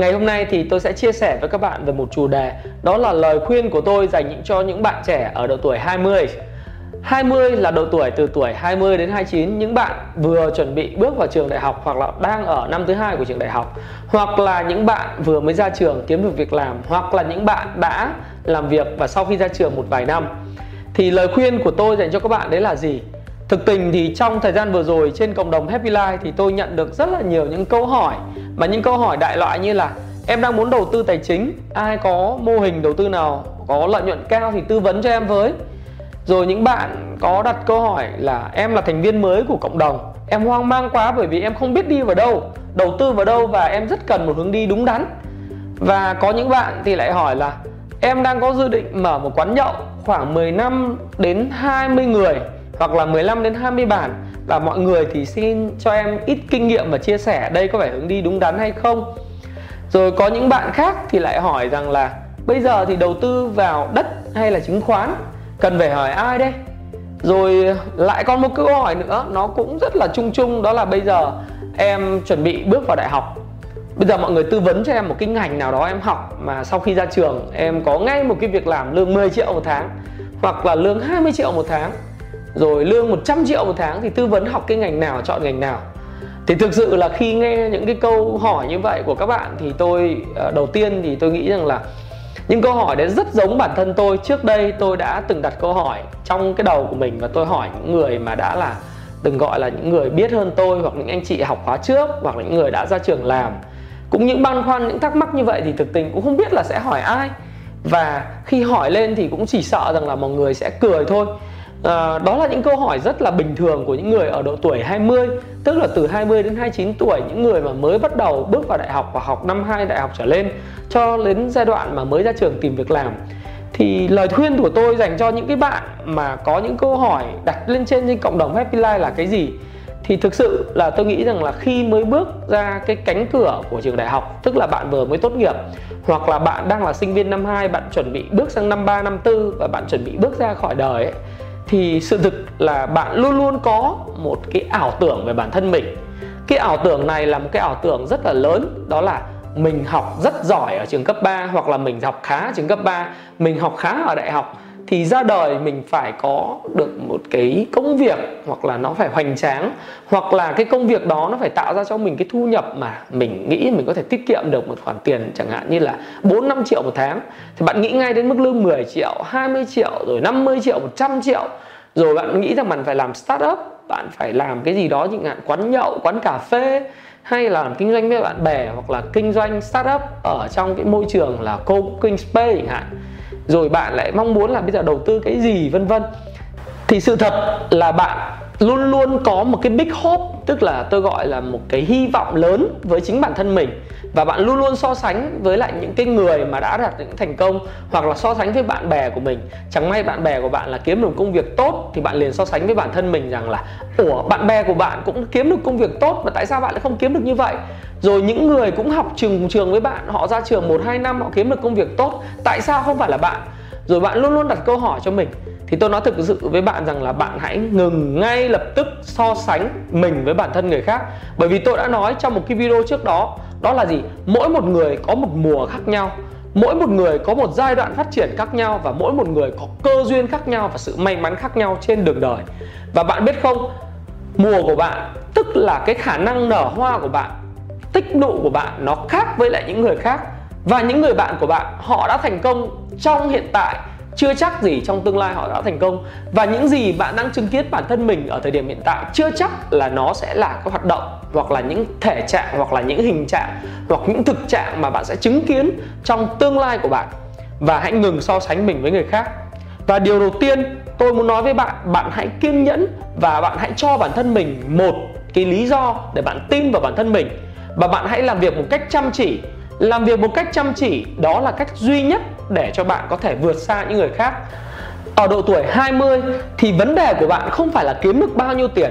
Ngày hôm nay thì tôi sẽ chia sẻ với các bạn về một chủ đề, Đó là lời khuyên của tôi dành những cho những bạn trẻ ở độ tuổi 20 20 là độ tuổi từ tuổi 20 đến 29 Những bạn vừa chuẩn bị bước vào trường đại học Hoặc là đang ở năm thứ hai của trường đại học, Hoặc là những bạn vừa mới ra trường kiếm được việc làm, Hoặc là những bạn đã làm việc và sau khi ra trường một vài năm Thì lời khuyên của tôi dành cho các bạn đấy là gì? Thực tình thì trong thời gian vừa rồi trên cộng đồng Happy Life thì tôi nhận được rất là nhiều những câu hỏi mà những câu hỏi đại loại như là em đang muốn đầu tư tài chính, ai có mô hình đầu tư nào có lợi nhuận cao thì tư vấn cho em với. Rồi những bạn có đặt câu hỏi là em là thành viên mới của cộng đồng, em hoang mang quá bởi vì em không biết đi vào đâu, đầu tư vào đâu và em rất cần một hướng đi đúng đắn. Và có những bạn thì lại hỏi là em đang có dự định mở một quán nhậu khoảng 10 năm đến 20 người hoặc là 15 đến 20 bản. Và mọi người thì xin cho em ít kinh nghiệm và chia sẻ đây có phải hướng đi đúng đắn hay không. Rồi có những bạn khác thì lại hỏi rằng là bây giờ thì đầu tư vào đất hay là chứng khoán? Cần phải hỏi ai đây? Rồi lại còn một câu hỏi nữa, nó cũng rất là chung chung, đó là bây giờ em chuẩn bị bước vào đại học. Bây giờ mọi người tư vấn cho em một cái ngành nào đó em học mà sau khi ra trường em có ngay một cái việc làm lương 10 triệu một tháng hoặc là lương 20 triệu một tháng rồi lương 100 triệu một tháng thì tư vấn học cái ngành nào, chọn ngành nào? Thì thực sự là khi nghe những cái câu hỏi như vậy của các bạn thì tôi ờ, đầu tiên thì tôi nghĩ rằng là những câu hỏi đấy rất giống bản thân tôi. Trước đây tôi đã từng đặt câu hỏi trong cái đầu của mình và tôi hỏi những người mà đã là, từng gọi là những người biết hơn tôi hoặc những anh chị học khóa trước hoặc là những người đã ra trường làm. Cũng những băn khoăn, những thắc mắc như vậy thì thực tình cũng không biết là sẽ hỏi ai. Và khi hỏi lên thì cũng chỉ sợ rằng là mọi người sẽ cười thôi à, đó là những câu hỏi rất là bình thường của những người ở độ tuổi 20 tức là từ 20 đến 29 tuổi những người mà mới bắt đầu bước vào đại học và học năm 2 đại học trở lên cho đến giai đoạn mà mới ra trường tìm việc làm. Thì lời khuyên của tôi dành cho những cái bạn mà có những câu hỏi đặt lên trên trên cộng đồng Happy Life là cái gì? Thì thực sự là tôi nghĩ rằng là khi mới bước ra cái cánh cửa của trường đại học tức là bạn vừa mới tốt nghiệp hoặc là bạn đang là sinh viên năm 2 bạn chuẩn bị bước sang năm 3 năm 4 và bạn chuẩn bị bước ra khỏi đời ấy thì sự thực là bạn luôn luôn có một cái ảo tưởng về bản thân mình. Cái ảo tưởng này là một cái ảo tưởng rất là lớn, đó là mình học rất giỏi ở trường cấp 3 hoặc là mình học khá ở trường cấp 3 mình học khá ở đại học thì ra đời mình phải có được một cái công việc hoặc là nó phải hoành tráng hoặc là cái công việc đó nó phải tạo ra cho mình cái thu nhập mà mình nghĩ mình có thể tiết kiệm được một khoản tiền chẳng hạn như là 4 5 triệu một tháng. Thì bạn nghĩ ngay đến mức lương 10 triệu, 20 triệu rồi 50 triệu, 100 triệu. Rồi bạn nghĩ rằng bạn phải làm start up bạn phải làm cái gì đó chẳng hạn quán nhậu, quán cà phê hay là làm kinh doanh với bạn bè hoặc là kinh doanh startup ở trong cái môi trường là co-working space chẳng hạn rồi bạn lại mong muốn là bây giờ đầu tư cái gì, vân vân. Thì sự thật là bạn luôn luôn có một cái big hope, tức là tôi gọi là một cái hy vọng lớn với chính bản thân mình và bạn luôn luôn so sánh với lại những cái người mà đã đạt những thành công, hoặc là so sánh với bạn bè của mình. Chẳng may bạn bè của bạn là kiếm được công việc tốt, thì bạn liền so sánh với bản thân mình rằng là, ủa, bạn bè của bạn cũng kiếm được công việc tốt, mà tại sao bạn lại không kiếm được như vậy? Rồi những người cũng học trường trường với bạn, họ ra trường một, hai năm họ kiếm được công việc tốt, tại sao không phải là bạn? Rồi bạn luôn luôn đặt câu hỏi cho mình. Thì tôi nói thực sự với bạn rằng là bạn hãy ngừng ngay lập tức so sánh mình với bản thân người khác. Bởi vì tôi đã nói trong một cái video trước đó đó là gì? Mỗi một người có một mùa khác nhau, mỗi một người có một giai đoạn phát triển khác nhau và mỗi một người có cơ duyên khác nhau và sự may mắn khác nhau trên đường đời. Và bạn biết không, mùa của bạn, tức là cái khả năng nở hoa của bạn, tích nụ của bạn nó khác với lại những người khác. Và những người bạn của bạn, họ đã thành công trong hiện tại chưa chắc gì trong tương lai họ đã thành công. Và những gì bạn đang chứng kiến bản thân mình ở thời điểm hiện tại, chưa chắc là nó sẽ là các hoạt động, hoặc là những thể trạng, hoặc là những hình trạng, hoặc những thực trạng mà bạn sẽ chứng kiến trong tương lai của bạn. Và hãy ngừng so sánh mình với người khác. Và điều đầu tiên tôi muốn nói với bạn bạn hãy kiên nhẫn và bạn hãy cho bản thân mình một cái lý do để bạn tin vào bản thân mình. Và bạn hãy làm việc một cách chăm chỉ. Làm việc một cách chăm chỉ, đó là cách duy nhất để cho bạn có thể vượt xa những người khác. Ở độ tuổi 20 thì vấn đề của bạn không phải là kiếm được bao nhiêu tiền.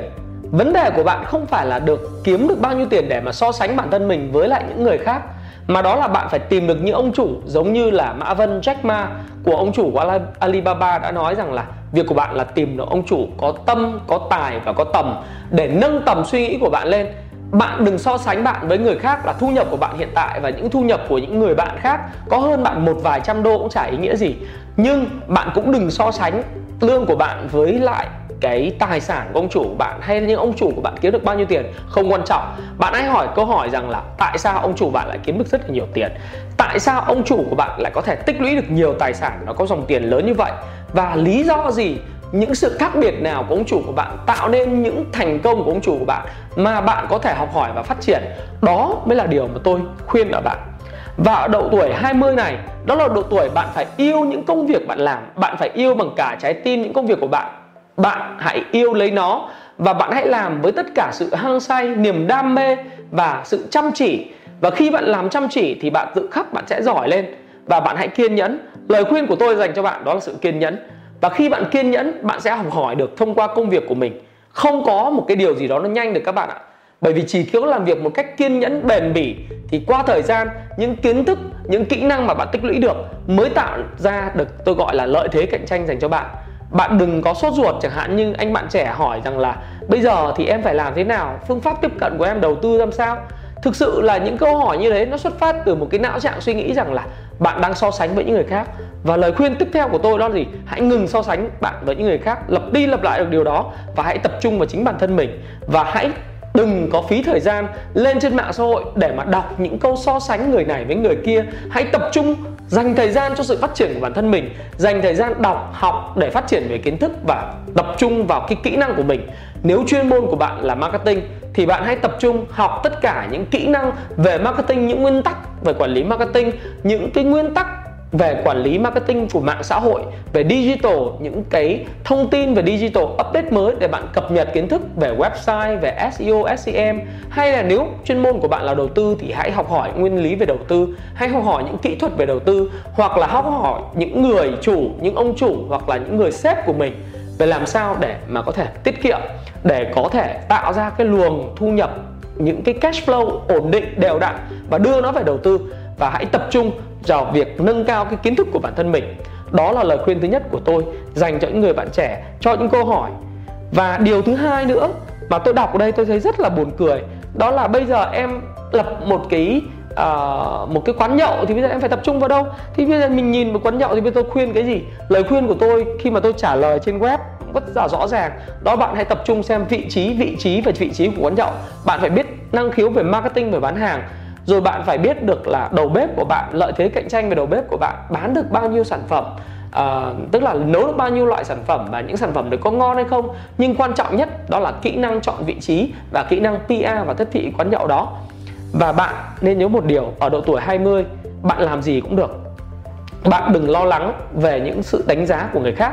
Vấn đề của bạn không phải là được kiếm được bao nhiêu tiền để mà so sánh bản thân mình với lại những người khác mà đó là bạn phải tìm được những ông chủ giống như là Mã Vân Jack Ma của ông chủ của Alibaba đã nói rằng là việc của bạn là tìm được ông chủ có tâm, có tài và có tầm để nâng tầm suy nghĩ của bạn lên bạn đừng so sánh bạn với người khác là thu nhập của bạn hiện tại và những thu nhập của những người bạn khác. Có hơn bạn một vài trăm đô cũng chả ý nghĩa gì. Nhưng bạn cũng đừng so sánh lương của bạn với lại cái tài sản của ông chủ của bạn hay những ông chủ của bạn kiếm được bao nhiêu tiền không quan trọng. Bạn hãy hỏi câu hỏi rằng là tại sao ông chủ bạn lại kiếm được rất là nhiều tiền? Tại sao ông chủ của bạn lại có thể tích lũy được nhiều tài sản nó có dòng tiền lớn như vậy? Và lý do gì những sự khác biệt nào của ông chủ của bạn tạo nên những thành công của ông chủ của bạn mà bạn có thể học hỏi và phát triển? Đó mới là điều mà tôi khuyên ở bạn. Và ở độ tuổi 20 này, đó là độ tuổi bạn phải yêu những công việc bạn làm, bạn phải yêu bằng cả trái tim những công việc của bạn. Bạn hãy yêu lấy nó và bạn hãy làm với tất cả sự hăng say, niềm đam mê và sự chăm chỉ. Và khi bạn làm chăm chỉ thì bạn tự khắc bạn sẽ giỏi lên. Và bạn hãy kiên nhẫn. Lời khuyên của tôi dành cho bạn đó là sự kiên nhẫn và khi bạn kiên nhẫn, bạn sẽ học hỏi được thông qua công việc của mình. Không có một cái điều gì đó nó nhanh được các bạn ạ. Bởi vì chỉ khi làm việc một cách kiên nhẫn, bền bỉ thì qua thời gian, những kiến thức, những kỹ năng mà bạn tích lũy được mới tạo ra được tôi gọi là lợi thế cạnh tranh dành cho bạn. Bạn đừng có sốt ruột chẳng hạn như anh bạn trẻ hỏi rằng là bây giờ thì em phải làm thế nào? Phương pháp tiếp cận của em, đầu tư làm sao? Thực sự là những câu hỏi như thế nó xuất phát từ một cái não trạng suy nghĩ rằng là bạn đang so sánh với những người khác và lời khuyên tiếp theo của tôi đó là gì? Hãy ngừng so sánh bạn với những người khác lập đi lập lại được điều đó và hãy tập trung vào chính bản thân mình. Và hãy đừng có phí thời gian lên trên mạng xã hội để mà đọc những câu so sánh người này với người kia. Hãy tập trung, dành thời gian cho sự phát triển của bản thân mình, dành thời gian đọc, học để phát triển về kiến thức và tập trung vào cái kỹ năng của mình. Nếu chuyên môn của bạn là marketing thì bạn hãy tập trung học tất cả những kỹ năng về marketing, những nguyên tắc về quản lý marketing, những cái nguyên tắc về quản lý marketing của mạng xã hội, về digital, những cái thông tin về digital update mới để bạn cập nhật kiến thức về website, về SEO SEM hay là nếu chuyên môn của bạn là đầu tư thì hãy học hỏi nguyên lý về đầu tư hay học hỏi những kỹ thuật về đầu tư, hoặc là học hỏi những người chủ, những ông chủ, hoặc là những người sếp của mình về làm sao để mà có thể tiết kiệm, để có thể tạo ra cái luồng thu nhập, những cái cash flow ổn định, đều đặn và đưa nó về đầu tư. Và hãy tập trung vào việc nâng cao cái kiến thức của bản thân mình. Đó là lời khuyên thứ nhất của tôi dành cho những người bạn trẻ cho những câu hỏi. Và điều thứ hai nữa mà tôi đọc ở đây tôi thấy rất là buồn cười đó là bây giờ em lập một cái uh, một cái quán nhậu thì bây giờ em phải tập trung vào đâu? Thì bây giờ mình nhìn một quán nhậu thì bây giờ tôi khuyên cái gì? Lời khuyên của tôi khi mà tôi trả lời trên web rất là rõ ràng. Đó bạn hãy tập trung xem vị trí vị trí và vị trí của quán nhậu. Bạn phải biết năng khiếu về marketing về bán hàng rồi bạn phải biết được là đầu bếp của bạn lợi thế cạnh tranh về đầu bếp của bạn bán được bao nhiêu sản phẩm à, tức là nấu được bao nhiêu loại sản phẩm và những sản phẩm đấy có ngon hay không. Nhưng quan trọng nhất đó là kỹ năng chọn vị trí và kỹ năng PR và tiếp thị quán nhậu đó. Và bạn nên nhớ một điều ở độ tuổi 20 bạn làm gì cũng được. Bạn đừng lo lắng về những sự đánh giá của người khác.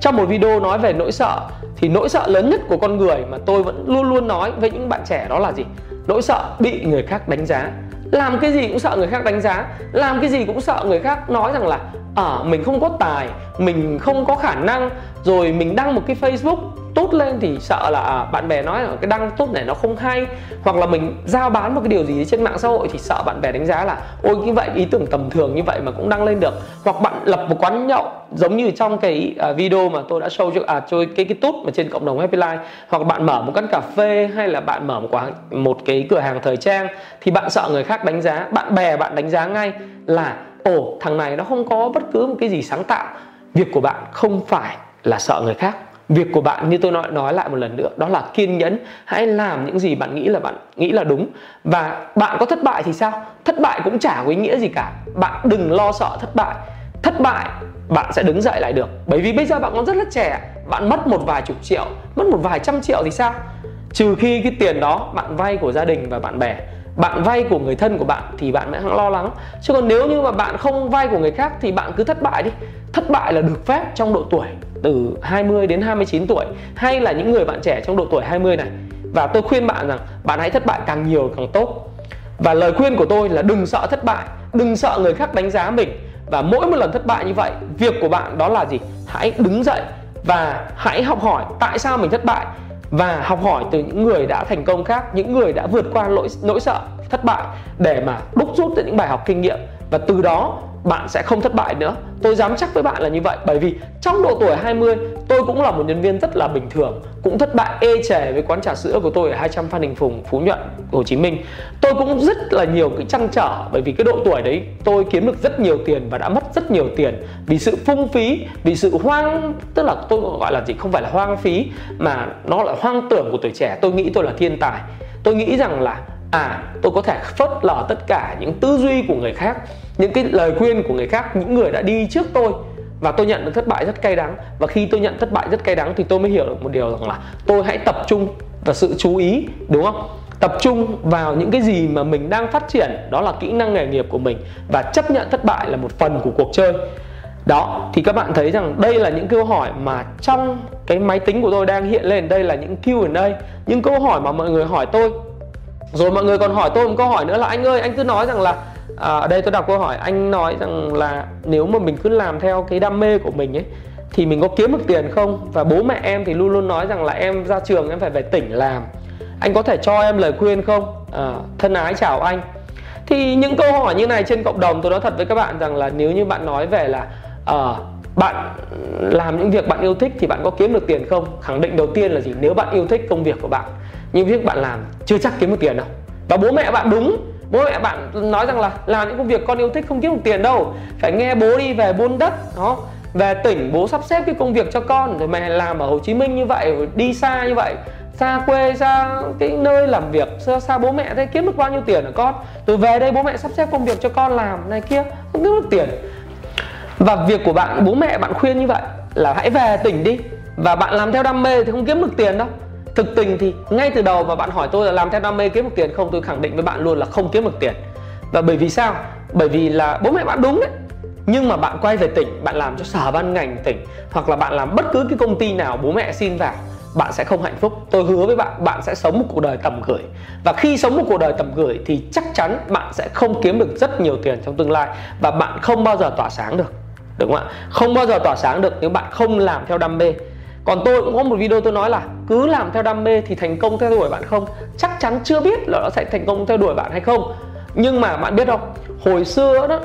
Trong một video nói về nỗi sợ thì nỗi sợ lớn nhất của con người mà tôi vẫn luôn luôn nói với những bạn trẻ đó là gì? Nỗi sợ bị người khác đánh giá làm cái gì cũng sợ người khác đánh giá. Làm cái gì cũng sợ người khác nói rằng là ở à, mình không có tài mình không có khả năng rồi mình đăng một cái facebook tốt lên thì sợ là bạn bè nói là cái đăng tốt này nó không hay, hoặc là mình giao bán một cái điều gì trên mạng xã hội thì sợ bạn bè đánh giá là, ôi, như vậy ý tưởng tầm thường như vậy mà cũng đăng lên được. Hoặc bạn lập một quán nhậu giống như trong cái à, video mà tôi đã show cho à cho cái cái tốt mà trên cộng đồng Happy Life, hoặc bạn mở một quán cà phê hay là bạn mở một quán, một cái cửa hàng thời trang thì bạn sợ người khác đánh giá, bạn bè bạn đánh giá ngay là, ồ, thằng này nó không có bất cứ một cái gì sáng tạo, việc của bạn không phải là sợ người khác việc của bạn, như tôi nói nói lại một lần nữa, đó là kiên nhẫn. Hãy làm những gì bạn nghĩ là bạn nghĩ là đúng. Và bạn có thất bại thì sao? Thất bại cũng chả có ý nghĩa gì cả. Bạn đừng lo sợ thất bại. Thất bại, bạn sẽ đứng dậy lại được. Bởi vì bây giờ bạn còn rất là trẻ. Bạn mất một vài chục triệu, mất một vài trăm triệu thì sao? Trừ khi cái tiền đó bạn vay của gia đình và bạn bè, bạn vay của người thân của bạn thì bạn mới lo lắng. Chứ còn nếu như mà bạn không vay của người khác thì bạn cứ thất bại đi. Thất bại là được phép trong độ tuổi từ 20 đến 29 tuổi, hay là những người bạn trẻ trong độ tuổi 20 này. Và tôi khuyên bạn rằng bạn hãy thất bại càng nhiều càng tốt. Và lời khuyên của tôi là đừng sợ thất bại, đừng sợ người khác đánh giá mình. Và mỗi một lần thất bại như vậy, việc của bạn đó là gì? Hãy đứng dậy và hãy học hỏi tại sao mình thất bại. Và học hỏi từ những người đã thành công khác, những người đã vượt qua nỗi nỗi sợ thất bại để mà đúc rút từ những bài học kinh nghiệm. Và từ đó bạn sẽ không thất bại nữa Tôi dám chắc với bạn là như vậy bởi vì trong độ tuổi 20 tôi cũng là một nhân viên rất là bình thường cũng thất bại ê chề với quán trà sữa của tôi ở 200 Phan Đình Phùng, Phú Nhuận, Hồ Chí Minh. Tôi cũng rất là nhiều cái trăn trở bởi vì cái độ tuổi đấy tôi kiếm được rất nhiều tiền và đã mất rất nhiều tiền vì sự phung phí, vì sự hoang tức là tôi gọi là gì không phải là hoang phí mà nó là hoang tưởng của tuổi trẻ. Tôi nghĩ tôi là thiên tài. Tôi nghĩ rằng là à tôi có thể phớt lờ tất cả những tư duy của người khác những cái lời khuyên của người khác, những người đã đi trước tôi. Và tôi nhận được thất bại rất cay đắng. Và khi tôi nhận thất bại rất cay đắng thì tôi mới hiểu được một điều rằng là tôi hãy tập trung và sự chú ý, đúng không? Tập trung vào những cái gì mà mình đang phát triển, đó là kỹ năng nghề nghiệp của mình. Và chấp nhận thất bại là một phần của cuộc chơi. Đó, thì các bạn thấy rằng đây là những câu hỏi mà trong cái máy tính của tôi đang hiện lên. Đây là những Q&A những câu hỏi mà mọi người hỏi tôi. Rồi mọi người còn hỏi tôi một câu hỏi nữa là, anh ơi, anh cứ nói rằng là à, ở đây tôi đọc câu hỏi anh nói rằng là nếu mà mình cứ làm theo cái đam mê của mình ấy thì mình có kiếm được tiền không? Và bố mẹ em thì luôn luôn nói rằng là em ra trường em phải về tỉnh làm. Anh có thể cho em lời khuyên không? À, thân ái chào anh. Thì những câu hỏi như này trên cộng đồng tôi nói thật với các bạn rằng là nếu như bạn nói về là à, bạn làm những việc bạn yêu thích thì bạn có kiếm được tiền không? Khẳng định đầu tiên là gì? Nếu bạn yêu thích công việc của bạn nhưng việc bạn làm chưa chắc kiếm được tiền đâu. Và bố mẹ bạn đúng bố mẹ bạn nói rằng là làm những công việc con yêu thích không kiếm được tiền đâu. Phải nghe bố đi về buôn đất đó. Về tỉnh bố sắp xếp cái công việc cho con rồi mày làm ở Hồ Chí Minh như vậy rồi đi xa như vậy. Xa quê xa cái nơi làm việc xa, xa bố mẹ thế kiếm được bao nhiêu tiền hả con? Rồi về đây bố mẹ sắp xếp công việc cho con làm này kia không kiếm được tiền. Và việc của bạn bố mẹ bạn khuyên như vậy là hãy về tỉnh đi. Và bạn làm theo đam mê thì không kiếm được tiền đâu thực tình thì ngay từ đầu mà bạn hỏi tôi là làm theo đam mê kiếm được tiền không, tôi khẳng định với bạn luôn là không kiếm được tiền. Và bởi vì sao? Bởi vì là bố mẹ bạn đúng đấy. Nhưng mà bạn quay về tỉnh, bạn làm cho sở ban ngành tỉnh, hoặc là bạn làm bất cứ cái công ty nào bố mẹ xin vào, bạn sẽ không hạnh phúc. Tôi hứa với bạn bạn sẽ sống một cuộc đời tầm gửi. Và khi sống một cuộc đời tầm gửi thì chắc chắn bạn sẽ không kiếm được rất nhiều tiền trong tương lai. Và bạn không bao giờ tỏa sáng được, đúng không ạ? Không bao giờ tỏa sáng được nếu bạn không làm theo đam mê còn tôi cũng có một video tôi nói là cứ làm theo đam mê thì thành công theo đuổi bạn không? Chắc chắn chưa biết là nó sẽ thành công theo đuổi bạn hay không. Nhưng mà bạn biết không? Hồi xưa đó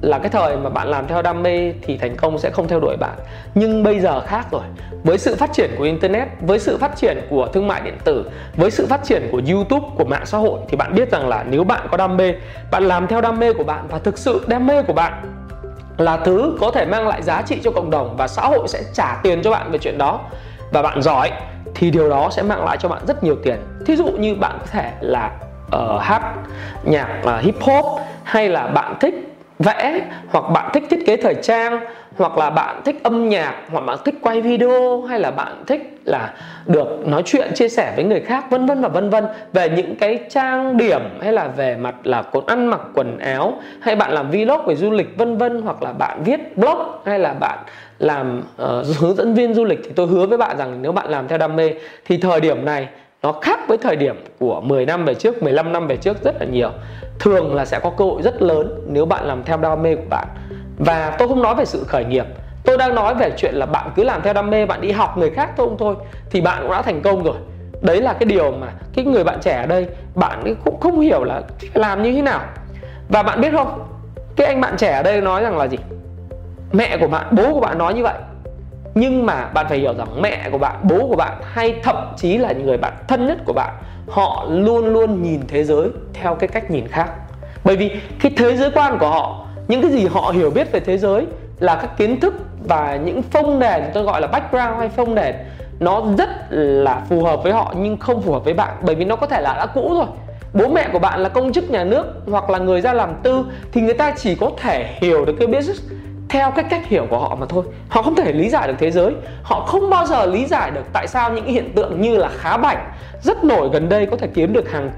là cái thời mà bạn làm theo đam mê thì thành công sẽ không theo đuổi bạn. Nhưng bây giờ khác rồi. Với sự phát triển của internet, với sự phát triển của thương mại điện tử, với sự phát triển của youtube, của mạng xã hội thì bạn biết rằng là nếu bạn có đam mê, bạn làm theo đam mê của bạn và thực sự đam mê của bạn là thứ có thể mang lại giá trị cho cộng đồng và xã hội sẽ trả tiền cho bạn về chuyện đó. Và bạn giỏi thì điều đó sẽ mang lại cho bạn rất nhiều tiền. Thí dụ như bạn có thể là uh, hát nhạc uh, hip hop hay là bạn thích vẽ hoặc bạn thích thiết kế thời trang hoặc là bạn thích âm nhạc hoặc bạn thích quay video hay là bạn thích là được nói chuyện chia sẻ với người khác vân vân và vân vân. Về những cái trang điểm hay là về mặt là cột ăn mặc quần áo hay bạn làm vlog về du lịch vân vân hoặc là bạn viết blog hay là bạn làm uh, hướng dẫn viên du lịch thì tôi hứa với bạn rằng nếu bạn làm theo đam mê thì thời điểm này nó khác với thời điểm của 10 năm về trước, 15 năm về trước rất là nhiều. Thường là sẽ có cơ hội rất lớn nếu bạn làm theo đam mê của bạn. Và tôi không nói về sự khởi nghiệp. Tôi đang nói về chuyện là bạn cứ làm theo đam mê bạn đi học người khác thôi thôi thì bạn cũng đã thành công rồi. Đấy là cái điều mà cái người bạn trẻ ở đây bạn cũng không hiểu là làm như thế nào. Và bạn biết không cái anh bạn trẻ ở đây nói rằng là gì? Mẹ của bạn bố của bạn nói như vậy nhưng mà bạn phải hiểu rằng mẹ của bạn, bố của bạn hay thậm chí là những người bạn thân nhất của bạn, họ luôn luôn nhìn thế giới theo cái cách nhìn khác. Bởi vì cái thế giới quan của họ, những cái gì họ hiểu biết về thế giới là các kiến thức và những phông nền tôi gọi là background hay phông nền, nó rất là phù hợp với họ nhưng không phù hợp với bạn. Bởi vì nó có thể là đã cũ rồi. Bố mẹ của bạn là công chức nhà nước hoặc là người ra làm tư thì người ta chỉ có thể hiểu được cái business theo cái cách hiểu của họ mà thôi. Họ không thể lý giải được thế giới. Họ không bao giờ lý giải được tại sao những hiện tượng như là khá bảnh rất nổi gần đây có thể kiếm được hàng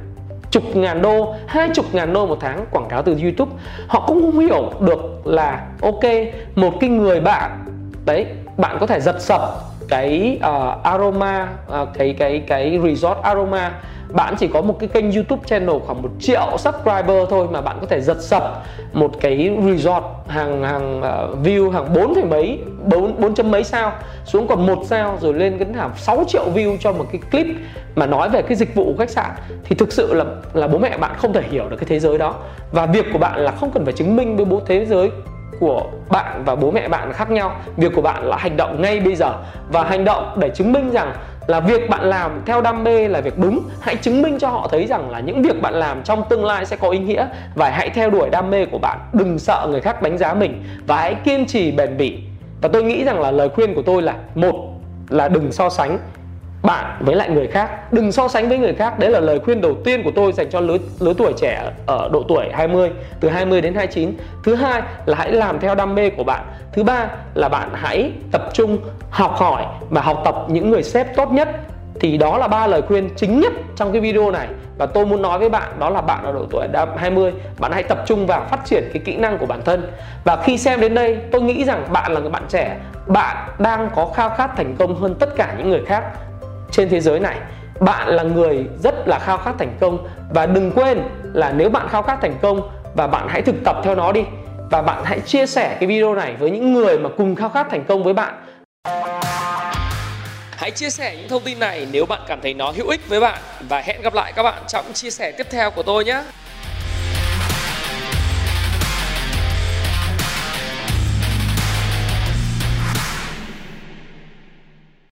chục ngàn đô hai chục ngàn đô một tháng quảng cáo từ youtube. Họ cũng không hiểu được là ok một cái người bạn đấy bạn có thể giật sập cái uh, aroma uh, cái cái cái resort aroma bạn chỉ có một cái kênh YouTube channel khoảng một triệu subscriber thôi mà bạn có thể giật sập một cái resort hàng hàng uh, view hàng bốn phẩy mấy bốn bốn chấm mấy sao xuống còn một sao rồi lên đến hàng 6 triệu view cho một cái clip mà nói về cái dịch vụ của khách sạn. Thì thực sự là là bố mẹ bạn không thể hiểu được cái thế giới đó. Và việc của bạn là không cần phải chứng minh với bố thế giới của bạn và bố mẹ bạn khác nhau. Việc của bạn là hành động ngay bây giờ. Và hành động để chứng minh rằng là việc bạn làm theo đam mê là việc đúng. Hãy chứng minh cho họ thấy rằng là những việc bạn làm trong tương lai sẽ có ý nghĩa và hãy theo đuổi đam mê của bạn. Đừng sợ người khác đánh giá mình và hãy kiên trì bền bỉ. Và tôi nghĩ rằng là lời khuyên của tôi là, một là đừng so sánh bạn với lại người khác. Đừng so sánh với người khác. Đấy là lời khuyên đầu tiên của tôi dành cho lứa lứa tuổi trẻ ở độ tuổi 20 từ 20 đến 29 thứ hai là hãy làm theo đam mê của bạn. Thứ ba là bạn hãy tập trung học hỏi và học tập những người sếp tốt nhất. Thì đó là ba lời khuyên chính nhất trong cái video này. Và tôi muốn nói với bạn, đó là bạn ở độ tuổi 20 bạn hãy tập trung vào phát triển cái kỹ năng của bản thân. Và khi xem đến đây, tôi nghĩ rằng bạn là người bạn trẻ. Bạn đang có khao khát thành công hơn tất cả những người khác trên thế giới này. Bạn là người rất là khao khát thành công và đừng quên là nếu bạn khao khát thành công và bạn hãy thực tập theo nó đi. Và bạn hãy chia sẻ cái video này với những người mà cùng khao khát thành công với bạn. Hãy chia sẻ những thông tin này nếu bạn cảm thấy nó hữu ích với bạn. Và hẹn gặp lại các bạn trong chia sẻ tiếp theo của tôi nhé.